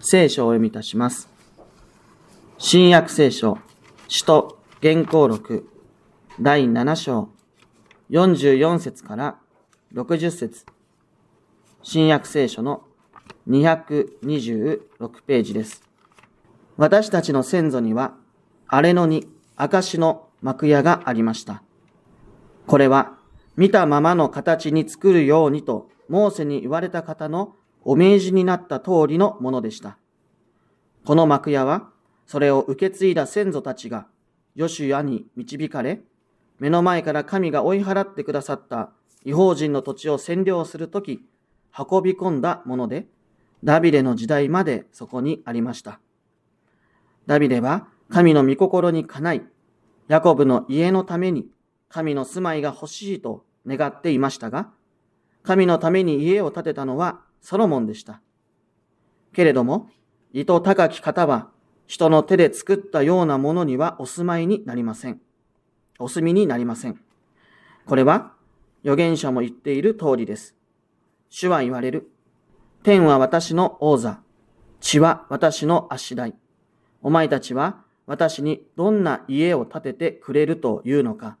聖書を読みいたします。新約聖書、使徒原稿録、第7章、44節から60節新約聖書の226ページです。私たちの先祖には、荒れ野に証の幕屋がありました。これは、見たままの形に作るようにと、モーセに言われた方のお命じになった通りのものでした。この幕屋は、それを受け継いだ先祖たちが、ヨシュアに導かれ、目の前から神が追い払ってくださった違法人の土地を占領するとき、運び込んだもので、ダビデの時代までそこにありました。ダビデは神の御心にかない、ヤコブの家のために神の住まいが欲しいと願っていましたが、神のために家を建てたのはソロモンでした。けれども、糸高き方は人の手で作ったようなものにはお住まいになりません。お住みになりません。これは預言者も言っている通りです。主は言われる。天は私の王座。地は私の足台。お前たちは私にどんな家を建ててくれるというのか。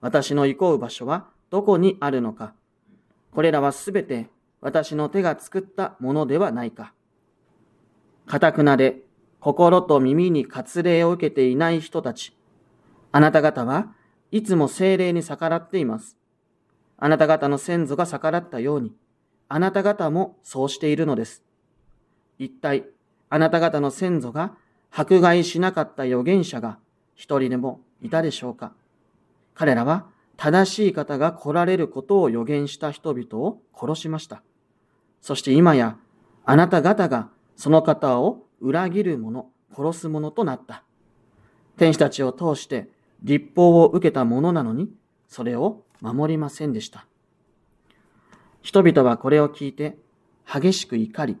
私の行こう場所はどこにあるのか。これらはすべて私の手が作ったものではないか。かたくなで心と耳に割礼を受けていない人たち。あなた方はいつも精霊に逆らっています。あなた方の先祖が逆らったように、あなた方もそうしているのです。一体、あなた方の先祖が迫害しなかった預言者が一人でもいたでしょうか彼らは正しい方が来られることを予言した人々を殺しました。そして今やあなた方がその方を裏切る者、殺す者となった。天使たちを通して立法を受けたものなのに、それを守りませんでした。人々はこれを聞いて激しく怒り、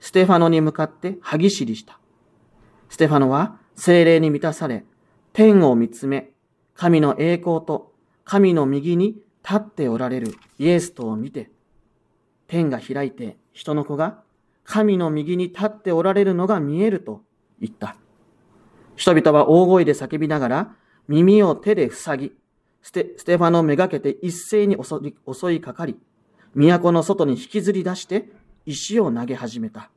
ステファノに向かって歯ぎしりした。ステファノは精霊に満たされ、天を見つめ、神の栄光と神の右に立っておられるイエスとを見て、天が開いて人の子が神の右に立っておられるのが見えると言った。人々は大声で叫びながら耳を手で塞ぎ、ステステファノをめがけて一斉に襲い襲いかかり、都の外に引きずり出して石を投げ始めた。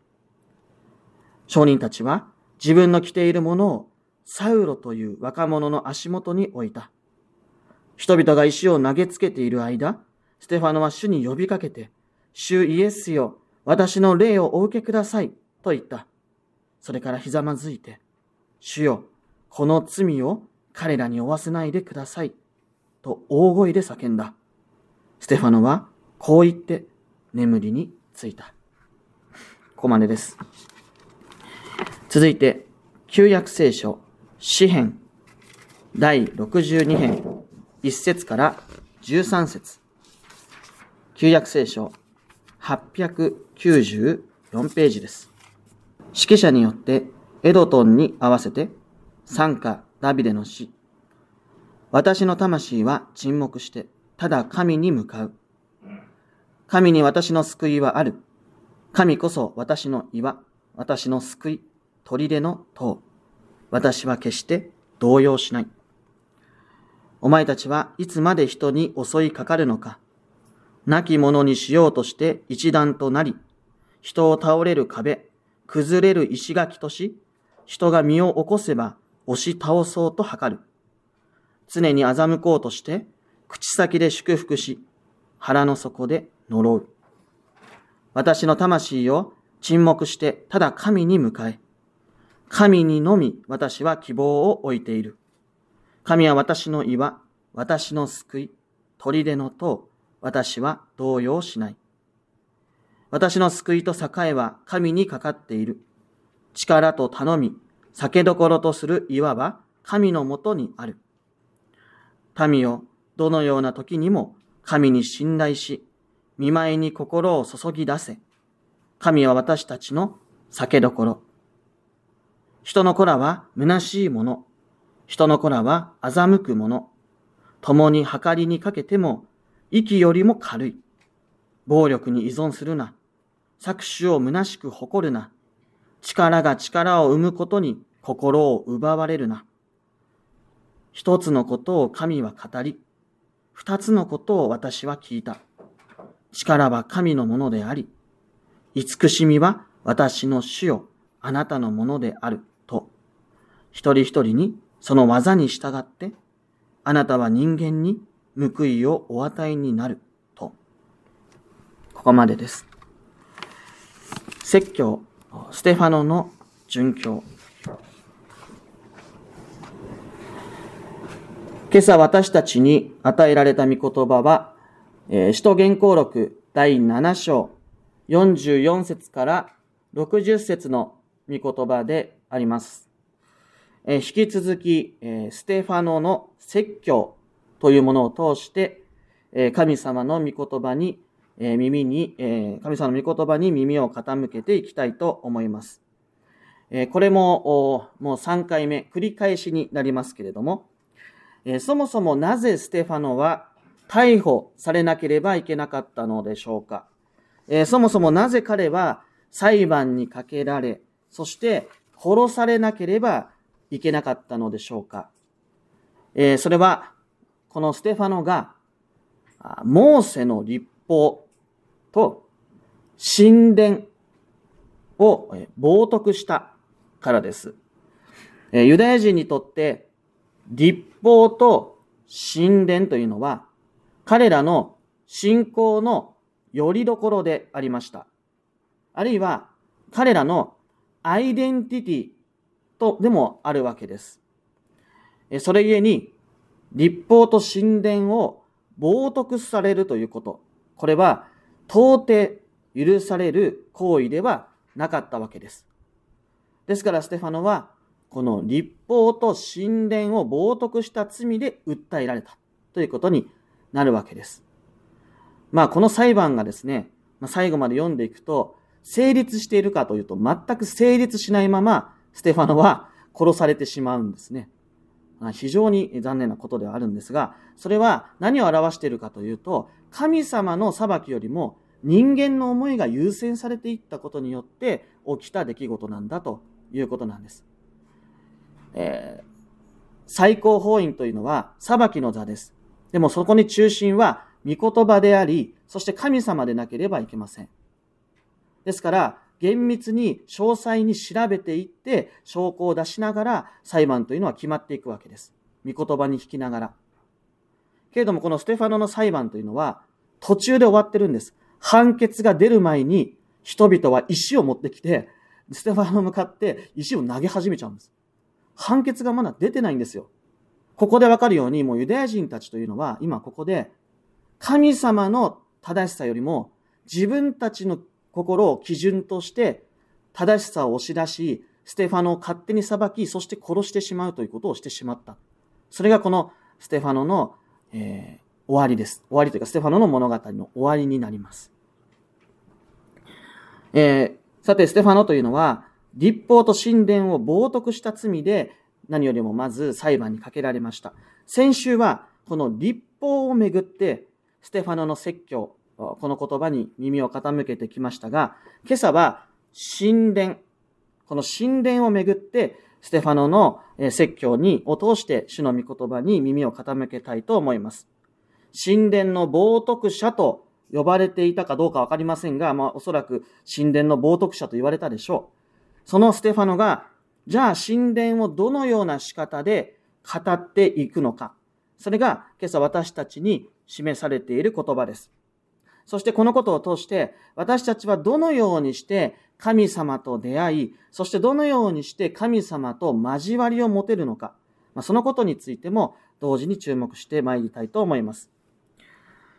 商人たちは自分の着ているものをサウロという若者の足元に置いた。人々が石を投げつけている間、ステファノは主に呼びかけて、主イエスよ、私の霊をお受けください、と言った。それからひざまずいて、主よ、この罪を彼らに負わせないでください、と大声で叫んだ。ステファノはこう言って眠りについた。ここまでです。続いて、旧約聖書、詩編、第62編、1節から13節旧約聖書、894ページです。指揮者によってエドトンに合わせて、参加ダビデの詩。私の魂は沈黙して、ただ神に向かう。神に私の救いはある。神こそ私の岩、私の救い、砦の塔。私は決して動揺しない。お前たちはいつまで人に襲いかかるのか。亡き者にしようとして一段となり、人を倒れる壁、崩れる石垣とし、人が身を起こせば押し倒そうと図る。常に欺こうとして、口先で祝福し、腹の底で呪う。私の魂を沈黙してただ神に向かえ。神にのみ私は希望を置いている。神は私の岩、私の救い、砦の塔、私は動揺しない。私の救いと栄えは神にかかっている。力と頼み、酒どころとする岩は神のもとにある。民よ、どのような時にも神に信頼し、見舞いに心を注ぎ出せ。神は私たちの酒どころ。人の子らは虚しいもの。人の子らは欺くもの。共に計りにかけても、息よりも軽い。暴力に依存するな。搾取を虚しく誇るな。力が力を生むことに心を奪われるな。一つのことを神は語り、二つのことを私は聞いた。力は神のものであり、慈しみは私の主よ、あなたのものである、と。一人一人にその技に従って、あなたは人間に報いをお与えになる、と。ここまでです。説教、ステファノの殉教。今朝私たちに与えられた御言葉は、えー、使徒原稿録第7章44節から60節の御言葉であります。えー、引き続き、えー、ステファノの説教というものを通して、神様の御言葉に、耳に、神様の御言葉に耳を傾けていきたいと思います。これも、もう3回目、繰り返しになりますけれども、そもそもなぜステファノは逮捕されなければいけなかったのでしょうか、そもそもなぜ彼は裁判にかけられ、そして殺されなければいけなかったのでしょうか、えそれは、このステファノが、モーセの立法と神殿を冒涜したからです。ユダヤ人にとって立法と神殿というのは、彼らの信仰の拠り所でありました。あるいは、彼らのアイデンティティとでもあるわけです。それゆえに、立法と神殿を冒涜されるということ。これは、到底許される行為ではなかったわけです。ですから、ステファノは、この立法と神殿を冒涜した罪で訴えられたということになるわけです。まあこの裁判がですね、ま、最後まで読んでいくと成立しているかというと全く成立しないままステファノは殺されてしまうんですね。非常に残念なことではあるんですが、それは何を表しているかというと、神様の裁きよりも人間の思いが優先されていったことによって起きた出来事なんだということなんです。えー、最高法院というのは裁きの座です。でもそこに中心は御言葉であり、そして神様でなければいけません。ですから、厳密に詳細に調べていって、証拠を出しながら裁判というのは決まっていくわけです。御言葉に引きながら。けれども、このステファノの裁判というのは、途中で終わってるんです。判決が出る前に、人々は石を持ってきて、ステファノ向かって石を投げ始めちゃうんです。判決がまだ出てないんですよ。ここでわかるように、もうユダヤ人たちというのは、今ここで、神様の正しさよりも、自分たちの心を基準として、正しさを押し出し、ステファノを勝手に裁き、そして殺してしまうということをしてしまった。それがこのステファノの、えー、終わりです。終わりというか、ステファノの物語の終わりになります。えー、さて、ステファノというのは、立法と神殿を冒涜した罪で何よりもまず裁判にかけられました。先週はこの立法をめぐってステファノの説教、この言葉に耳を傾けてきましたが、今朝は神殿、この神殿をめぐってステファノの説教にを通して主の御言葉に耳を傾けたいと思います。神殿の冒涜者と呼ばれていたかどうかわかりませんが、まあおそらく神殿の冒涜者と言われたでしょう。そのステファノが、じゃあ神殿をどのような仕方で語っていくのか。それが今朝私たちに示されている言葉です。そしてこのことを通して、私たちはどのようにして神様と出会い、そしてどのようにして神様と交わりを持てるのか。まあ、そのことについても同時に注目して参りたいと思います。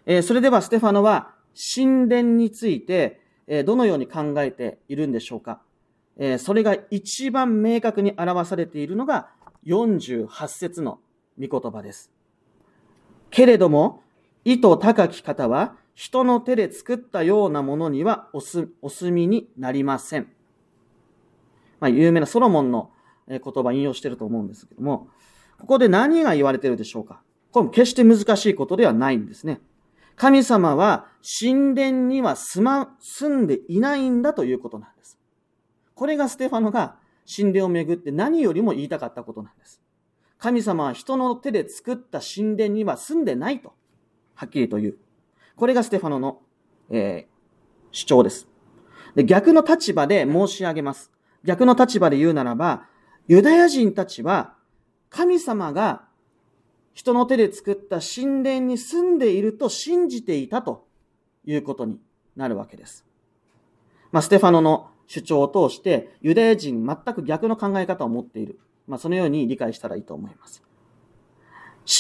えー、それではステファノは神殿について、えー、どのように考えているんでしょうかえそれが一番明確に表されているのが48節の御言葉です。けれども、意図高き方は人の手で作ったようなものにはおすお墨になりません。まあ、有名なソロモンの言葉引用していると思うんですけども、ここで何が言われているでしょうか？これも決して難しいことではないんですね。神様は神殿には住ま、住んでいないんだということなんです。これがステファノが神殿をめぐって何よりも言いたかったことなんです。神様は人の手で作った神殿には住んでないと、はっきりと言う。これがステファノの、えー、主張です。で。逆の立場で申し上げます。逆の立場で言うならば、ユダヤ人たちは神様が人の手で作った神殿に住んでいると信じていたということになるわけです。まあ、ステファノの主張を通して、ユダヤ人全く逆の考え方を持っている。まあ、そのように理解したらいいと思います。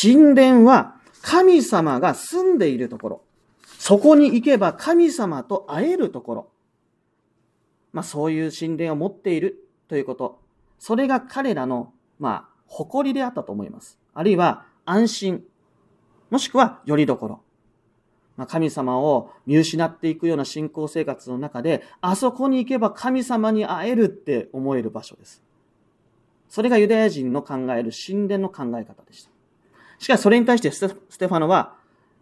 神殿は神様が住んでいるところ。そこに行けば神様と会えるところ。まあ、そういう神殿を持っているということ。それが彼らの、まあ、誇りであったと思います。あるいは、安心、もしくはよりどころ。まあ、神様を見失っていくような信仰生活の中で、あそこに行けば神様に会えるって思える場所です。それがユダヤ人の考える神殿の考え方でした。しかしそれに対してステファノは、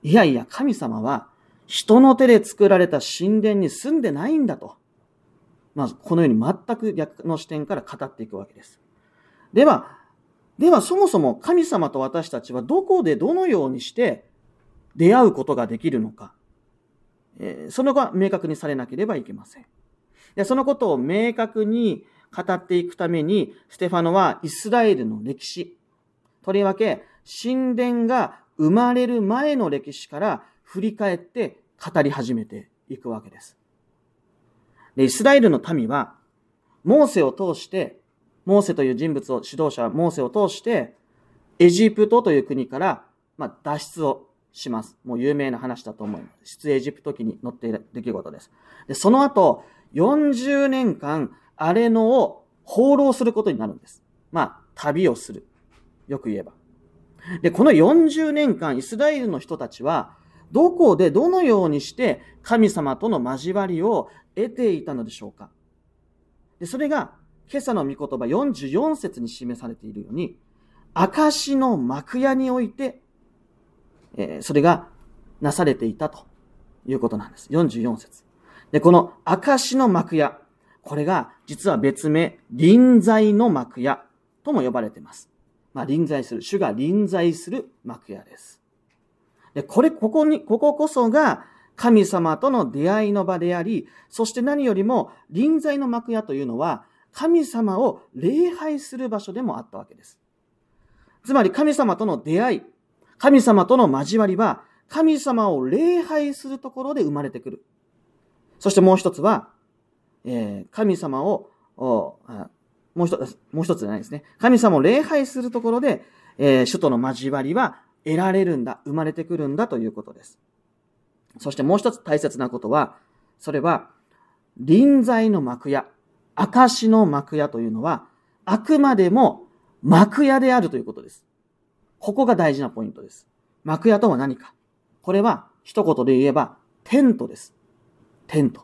いやいや神様は人の手で作られた神殿に住んでないんだと。まあ、このように全く逆の視点から語っていくわけです。では、ではそもそも神様と私たちはどこでどのようにして出会うことができるのか、えー、そのが明確にされなければいけません。でそのことを明確に語っていくために、ステファノはイスラエルの歴史、とりわけ神殿が生まれる前の歴史から振り返って語り始めていくわけです。でイスラエルの民は、モーセを通してモーセという人物を、指導者、モーセを通して、エジプトという国から、まあ、脱出をします。もう有名な話だと思います。出エジプト記に載っている出来事です。で、その後、40年間、アレノを放浪することになるんです。まあ、旅をする。よく言えば。で、この40年間、イスラエルの人たちは、どこでどのようにして神様との交わりを得ていたのでしょうか？で、それが今朝の御言葉44節に示されているように、証の幕屋において、えー、それがなされていたということなんです。44節。で、この証の幕屋、これが実は別名、臨在の幕屋とも呼ばれています。まあ、臨在する、主が臨在する幕屋です。で、これ、ここに、こここそが神様との出会いの場であり、そして何よりも臨在の幕屋というのは、神様を礼拝する場所でもあったわけです。つまり神様との出会い、神様との交わりは、神様を礼拝するところで生まれてくる。そしてもう一つは、えー、神様を、もう一つ、もう一つじゃないですね。神様を礼拝するところで、えー、主との交わりは得られるんだ、生まれてくるんだということです。そしてもう一つ大切なことは、それは、臨在の幕屋、証の幕屋というのは、あくまでも幕屋であるということです。ここが大事なポイントです。幕屋とは何かこれは一言で言えばテントです。テント。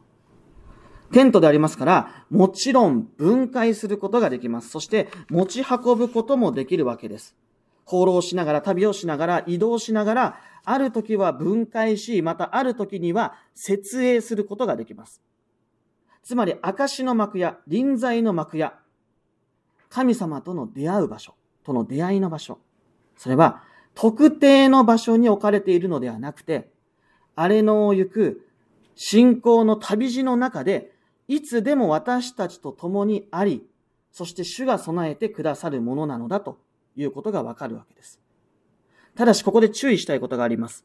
テントでありますから、もちろん分解することができます。そして持ち運ぶこともできるわけです。放浪しながら、旅をしながら、移動しながら、ある時は分解し、またある時には設営することができます。つまり、証の幕屋、臨在の幕屋、神様との出会う場所、との出会いの場所。それは、特定の場所に置かれているのではなくて、荒れ野を行く信仰の旅路の中で、いつでも私たちと共にあり、そして主が備えてくださるものなのだということがわかるわけです。ただし、ここで注意したいことがあります。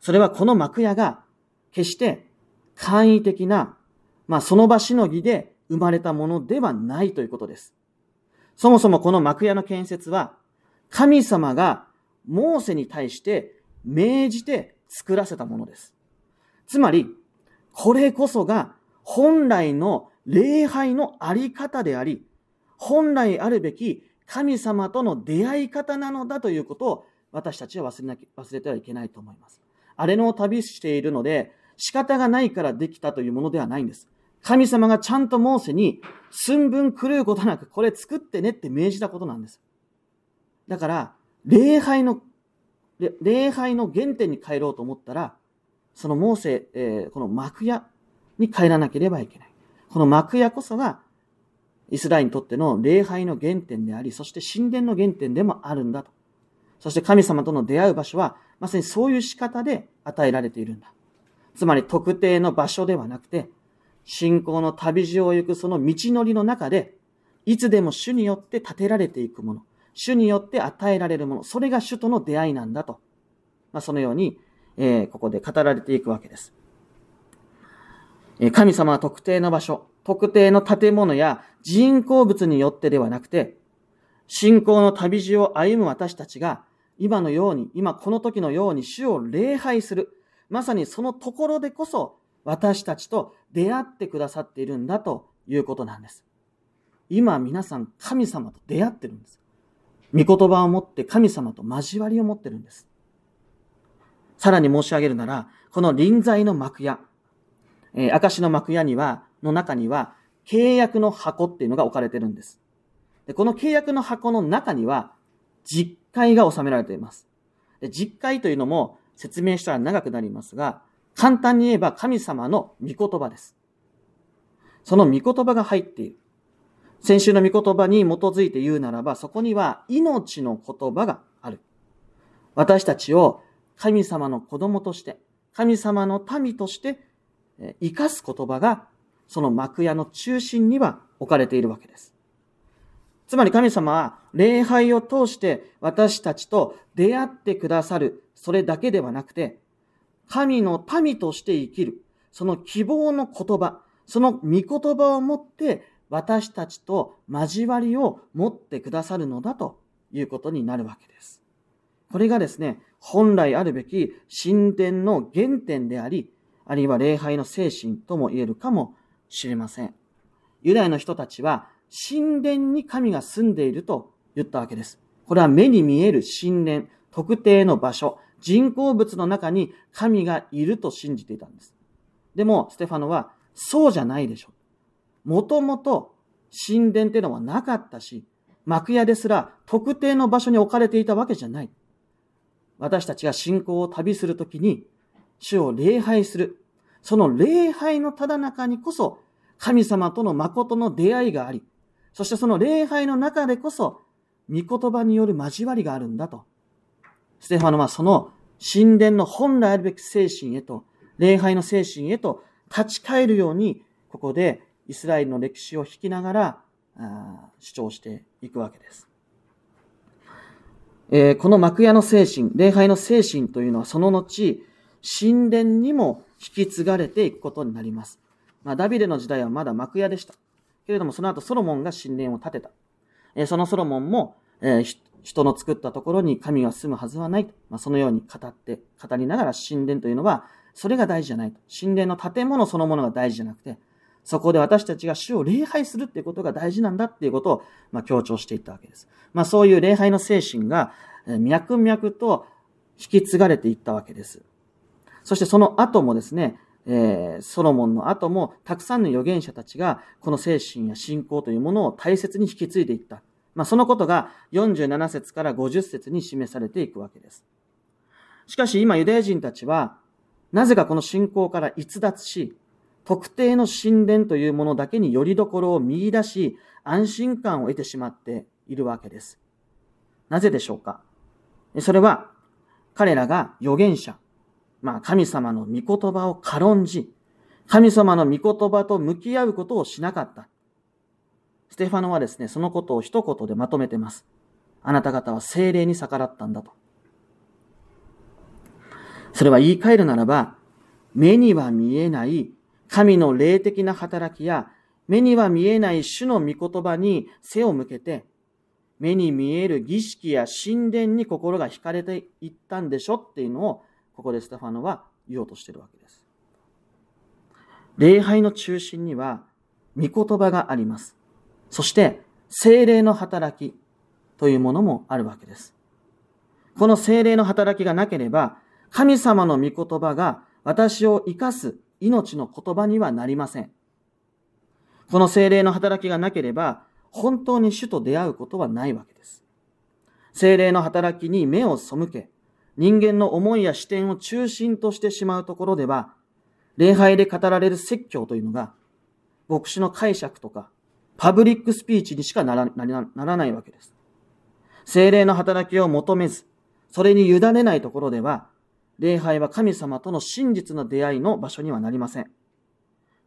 それはこの幕屋が、決して簡易的なまあ、その場しのぎで生まれたものではないということです。そもそもこの幕屋の建設は、神様がモーセに対して命じて作らせたものです。つまり、これこそが本来の礼拝のあり方であり、本来あるべき神様との出会い方なのだということを私たちは忘れなき忘れてはいけないと思います。あれの旅しているので仕方がないからできたというものではないんです。神様がちゃんとモーセに寸分狂うことなくこれ作ってねって命じたことなんです。だから、礼拝の、礼拝の原点に帰ろうと思ったら、そのモーセ、えー、この幕屋に帰らなければいけない。この幕屋こそがイスラエルにとっての礼拝の原点であり、そして神殿の原点でもあるんだと。そして神様との出会う場所は、まさにそういう仕方で与えられているんだ。つまり特定の場所ではなくて、信仰の旅路を行くその道のりの中で、いつでも主によって建てられていくもの、主によって与えられるもの、それが主との出会いなんだと。まあ、そのように、えー、ここで語られていくわけです。えー、神様は特定の場所、特定の建物や人工物によってではなくて、信仰の旅路を歩む私たちが、今のように、今この時のように主を礼拝する。まさにそのところでこそ、私たちと出会ってくださっているんだということなんです。今皆さん神様と出会ってるんです。御言葉を持って神様と交わりを持ってるんです。さらに申し上げるなら、この臨在の幕屋、えー、証の幕屋には、の中には、契約の箱っていうのが置かれてるんです。でこの契約の箱の中には、実会が収められています。で実会というのも説明したら長くなりますが、簡単に言えば神様の御言葉です。その御言葉が入っている。先週の御言葉に基づいて言うならば、そこには命の言葉がある。私たちを神様の子供として、神様の民として生かす言葉が、その幕屋の中心には置かれているわけです。つまり神様は礼拝を通して私たちと出会ってくださる、それだけではなくて、神の民として生きる、その希望の言葉、その御言葉を持って私たちと交わりを持ってくださるのだということになるわけです。これがですね、本来あるべき神殿の原点であり、あるいは礼拝の精神とも言えるかもしれません。ユダヤの人たちは神殿に神が住んでいると言ったわけです。これは目に見える神殿、特定の場所、人工物の中に神がいると信じていたんです。でも、ステファノは、そうじゃないでしょう。もともと神殿っていうのはなかったし、幕屋ですら特定の場所に置かれていたわけじゃない。私たちが信仰を旅するときに、主を礼拝する。その礼拝のただ中にこそ、神様との誠の出会いがあり、そしてその礼拝の中でこそ、御言葉による交わりがあるんだと。ステファノはその神殿の本来あるべき精神へと、礼拝の精神へと立ち返るように、ここでイスラエルの歴史を引きながら主張していくわけです。えー、この幕屋の精神、礼拝の精神というのはその後、神殿にも引き継がれていくことになります。まあ、ダビデの時代はまだ幕屋でした。けれども、その後ソロモンが神殿を建てた。えー、そのソロモンも、えー、人の作ったところに神が住むはずはないと。まあ、そのように語って、語りながら神殿というのは、それが大事じゃないと。神殿の建物そのものが大事じゃなくて、そこで私たちが主を礼拝するっていうことが大事なんだっていうことを、まあ、強調していったわけです。まあ、そういう礼拝の精神が、脈々と引き継がれていったわけです。そしてその後もですね、えー、ソロモンの後もたくさんの預言者たちがこの精神や信仰というものを大切に引き継いでいった。まあ、そのことが47節から50節に示されていくわけです。しかし今ユダヤ人たちは、なぜかこの信仰から逸脱し、特定の神殿というものだけに拠り所を見出し、安心感を得てしまっているわけです。なぜでしょうか？それは、彼らが預言者、まあ神様の御言葉を軽んじ、神様の御言葉と向き合うことをしなかった。ステファノはですね、そのことを一言でまとめてます。あなた方は精霊に逆らったんだと。それは言い換えるならば、目には見えない神の霊的な働きや、目には見えない主の御言葉に背を向けて、目に見える儀式や神殿に心が惹かれていったんでしょっていうのを、ここでステファノは言おうとしているわけです。礼拝の中心には、御言葉があります。そして、精霊の働きというものもあるわけです。この精霊の働きがなければ、神様の御言葉が私を生かす命の言葉にはなりません。この精霊の働きがなければ、本当に主と出会うことはないわけです。精霊の働きに目を背け、人間の思いや視点を中心としてしまうところでは、礼拝で語られる説教というのが、牧師の解釈とか、パブリックスピーチにしかならならないわけです。精霊の働きを求めず、それに委ねないところでは、礼拝は神様との真実の出会いの場所にはなりません。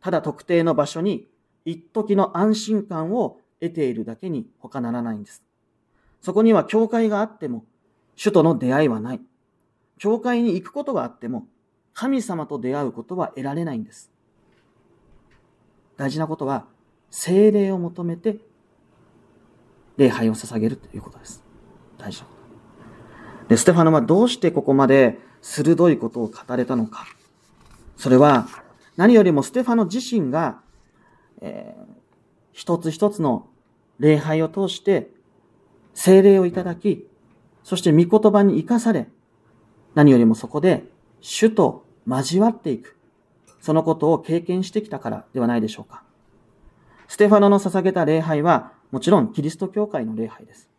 ただ特定の場所に一時の安心感を得ているだけに他ならないんです。そこには教会があっても、主との出会いはない。教会に行くことがあっても、神様と出会うことは得られないんです。大事なことは、精霊を求めて、礼拝を捧げるということです。大事なこと。で、ステファノはどうしてここまで鋭いことを語れたのか。それは、何よりもステファノ自身が、えー、一つ一つの礼拝を通して、精霊をいただき、そして御言葉に生かされ、何よりもそこで主と交わっていく。そのことを経験してきたからではないでしょうか。ステファノの捧げた礼拝は、もちろんキリスト教会の礼拝です。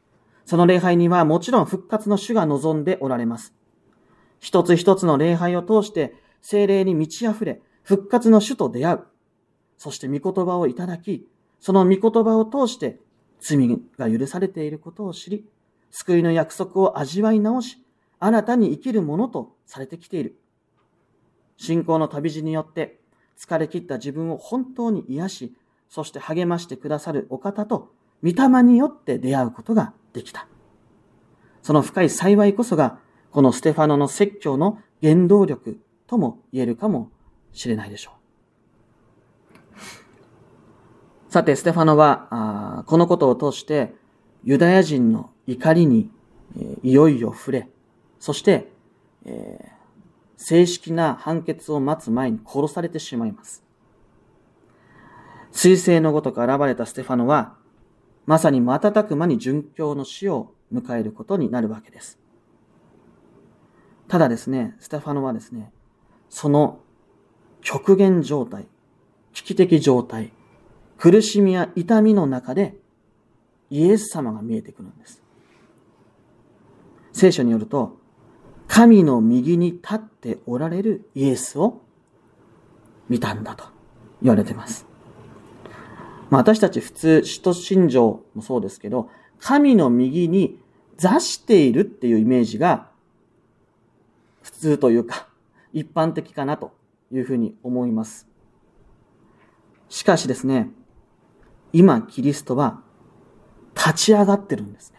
その礼拝にはもちろん復活の主が望んでおられます。一つ一つの礼拝を通して精霊に満ち溢れ、復活の主と出会う。そして御言葉をいただき、その御言葉を通して罪が許されていることを知り、救いの約束を味わい直し、新たに生きるものとされてきている。信仰の旅路によって疲れ切った自分を本当に癒し、そして励ましてくださるお方と御霊によって出会うことができた。その深い幸いこそが、このステファノの説教の原動力とも言えるかもしれないでしょう。さて、ステファノは、このことを通して、ユダヤ人の怒りに、いよいよ触れ、そして、えー、正式な判決を待つ前に殺されてしまいます。水星のごとく現れたステファノは、まさに瞬く間に殉教の死を迎えることになるわけです。ただですね、ステファノはですね、その極限状態、危機的状態、苦しみや痛みの中でイエス様が見えてくるんです。聖書によると、神の右に立っておられるイエスを見たんだと言われています。まあ、私たち普通、使徒信条もそうですけど、神の右に座しているっていうイメージが普通というか、一般的かなというふうに思います。しかしですね、今キリストは立ち上がってるんです。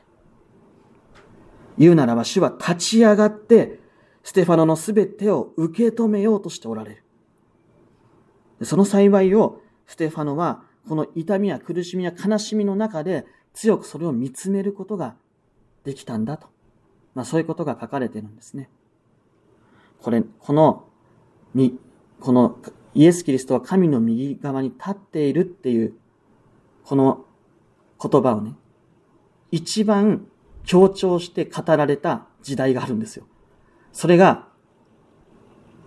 言うならば主は立ち上がって、ステファノのすべてを受け止めようとしておられる。その幸いをステファノはこの痛みや苦しみや悲しみの中で強くそれを見つめることができたんだと。まあそういうことが書かれてるんですね。これ、この、み、このイエス・キリストは神の右側に立っているっていう、この言葉をね、一番強調して語られた時代があるんですよ。それが、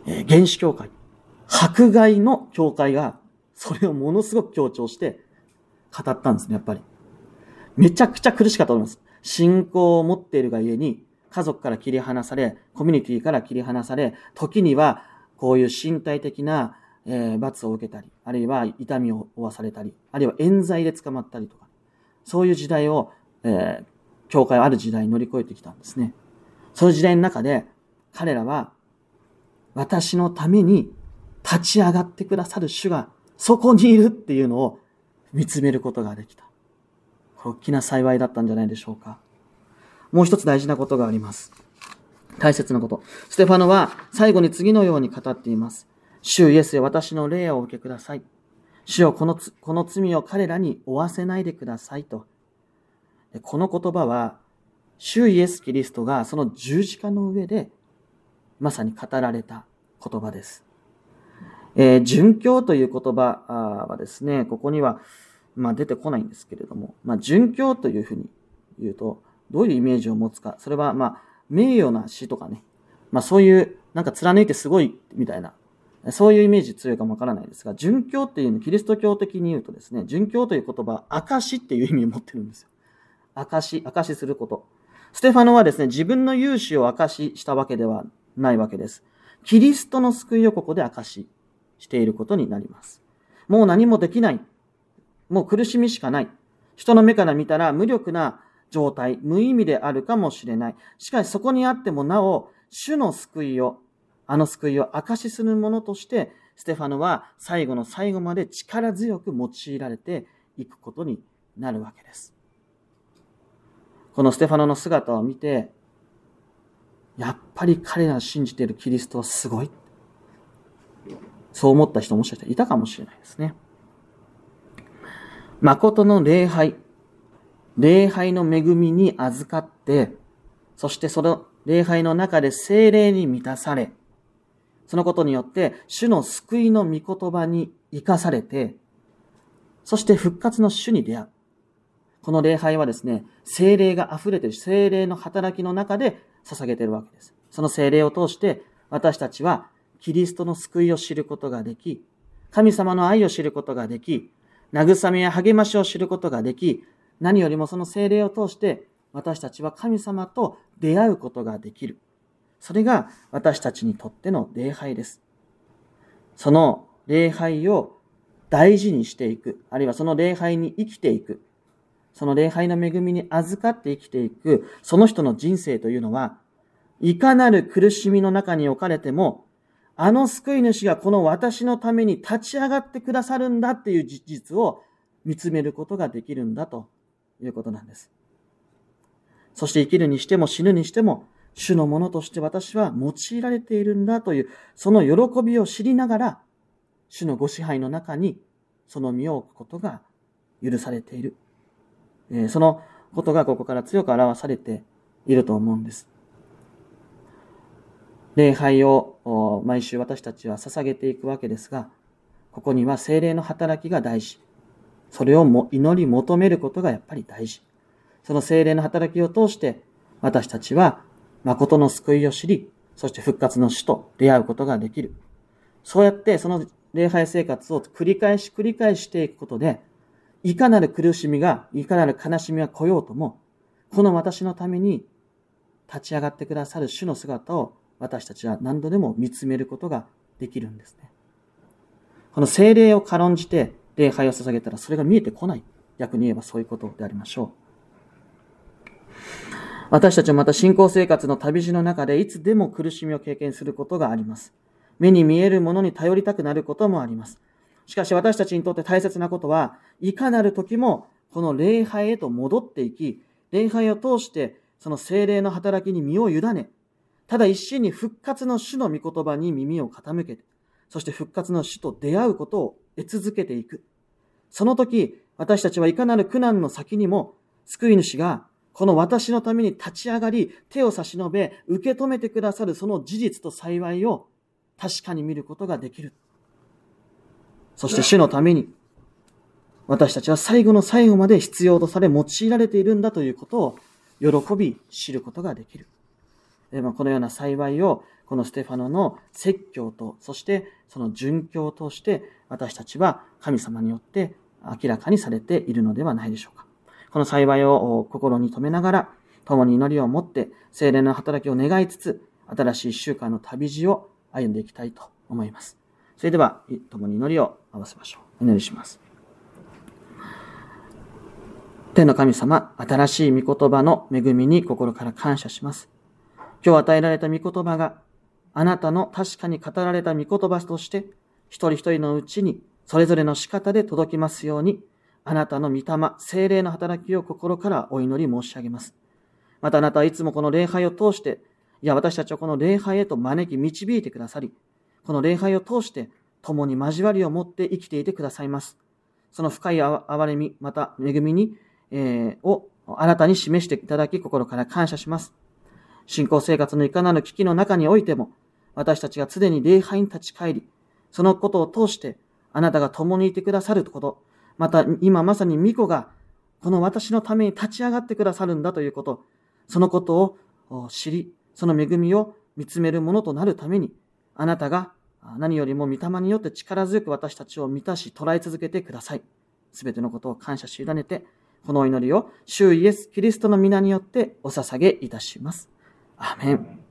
えー、原始教会。迫害の教会が、それをものすごく強調して語ったんですね、やっぱり。めちゃくちゃ苦しかったと思います。信仰を持っているがゆえに、家族から切り離され、コミュニティから切り離され、時にはこういう身体的な、えー、罰を受けたり、あるいは痛みを負わされたり、あるいは冤罪で捕まったりとか、そういう時代を、えー、教会はある時代に乗り越えてきたんですね。そういう時代の中で、彼らは、私のために立ち上がってくださる主がそこにいるっていうのを見つめることができた。大きな幸いだったんじゃないでしょうか。もう一つ大事なことがあります。大切なこと。ステファノは最後に次のように語っています。主イエスよ私の霊をお受けください。主よこのこの罪を彼らに負わせないでくださいと。この言葉は、主イエス・キリストがその十字架の上でまさに語られた言葉です。えー、殉教という言葉はですね、ここには、まあ、出てこないんですけれども、まあ、殉教というふうに言うと、どういうイメージを持つか。それは、まあ、名誉な死とかね、まあ、そういう、なんか貫いてすごいみたいな、そういうイメージ強いかもわからないですが、殉教っていうの、キリスト教的に言うとですね、殉教という言葉、証っていう意味を持ってるんですよ。証、証すること。ステファノはですね、自分の勇姿を証したわけではないわけです。キリストの救いをここで証ししていることになります。もう何もできない。もう苦しみしかない。人の目から見たら無力な状態、無意味であるかもしれない。しかしそこにあってもなお、主の救いを、あの救いを証しするものとして、ステファノは最後の最後まで力強く用いられていくことになるわけです。このステファノの姿を見て、やっぱり彼らが信じているキリストはすごい。そう思った人もしかしたらいたかもしれないですね。誠の礼拝、礼拝の恵みに預かって、そしてその礼拝の中で精霊に満たされ、そのことによって主の救いの御言葉に生かされて、そして復活の主に出会う。この礼拝はですね、精霊が溢れている精霊の働きの中で捧げているわけです。その精霊を通して私たちはキリストの救いを知ることができ、神様の愛を知ることができ、慰めや励ましを知ることができ、何よりもその精霊を通して私たちは神様と出会うことができる。それが私たちにとっての礼拝です。その礼拝を大事にしていく、あるいはその礼拝に生きていく、その礼拝の恵みに預かって生きていく、その人の人生というのは、いかなる苦しみの中に置かれても、あの救い主がこの私のために立ち上がってくださるんだっていう事実を見つめることができるんだということなんです。そして生きるにしても死ぬにしても、主のものとして私は用いられているんだという、その喜びを知りながら、主のご支配の中にその身を置くことが許されている。そのことがここから強く表されていると思うんです。礼拝を毎週私たちは捧げていくわけですが、ここには精霊の働きが大事。それをも祈り求めることがやっぱり大事。その精霊の働きを通して私たちは誠の救いを知り、そして復活の死と出会うことができる。そうやってその礼拝生活を繰り返し繰り返していくことで、いかなる苦しみが、いかなる悲しみが来ようとも、この私のために立ち上がってくださる主の姿を私たちは何度でも見つめることができるんですね。この精霊を軽んじて礼拝を捧げたらそれが見えてこない。逆に言えばそういうことでありましょう。私たちはまた信仰生活の旅路の中でいつでも苦しみを経験することがあります。目に見えるものに頼りたくなることもあります。しかし私たちにとって大切なことは、いかなる時もこの礼拝へと戻っていき、礼拝を通してその精霊の働きに身を委ね、ただ一心に復活の主の御言葉に耳を傾けて、そして復活の主と出会うことを得続けていく。その時、私たちはいかなる苦難の先にも、救い主がこの私のために立ち上がり、手を差し伸べ、受け止めてくださるその事実と幸いを確かに見ることができる。そして主のために、私たちは最後の最後まで必要とされ用いられているんだということを喜び知ることができる。まこのような幸いを、このステファノの説教と、そしてその殉教を通して、私たちは神様によって明らかにされているのではないでしょうか。この幸いを心に留めながら、共に祈りを持って、精霊の働きを願いつつ、新しい一週間の旅路を歩んでいきたいと思います。それでは、共に祈りを合わせましょう。お祈りします。天の神様、新しい御言葉の恵みに心から感謝します。今日与えられた御言葉が、あなたの確かに語られた御言葉として、一人一人のうちに、それぞれの仕方で届きますように、あなたの御霊、精霊の働きを心からお祈り申し上げます。またあなたはいつもこの礼拝を通して、いや私たちをこの礼拝へと招き導いてくださり、この礼拝を通して共に交わりを持って生きていてくださいます。その深い憐れみ、また恵みに、えー、をあなたに示していただき心から感謝します。信仰生活のいかなる危機の中においても、私たちが常に礼拝に立ち返り、そのことを通してあなたが共にいてくださること、また今まさに巫女がこの私のために立ち上がってくださるんだということ、そのことを知り、その恵みを見つめるものとなるために、あなたが何よりも御霊によって力強く私たちを満たし捉え続けてください。すべてのことを感謝し委ねて、このお祈りを、主イエス・キリストの皆によってお捧げいたします。アメン。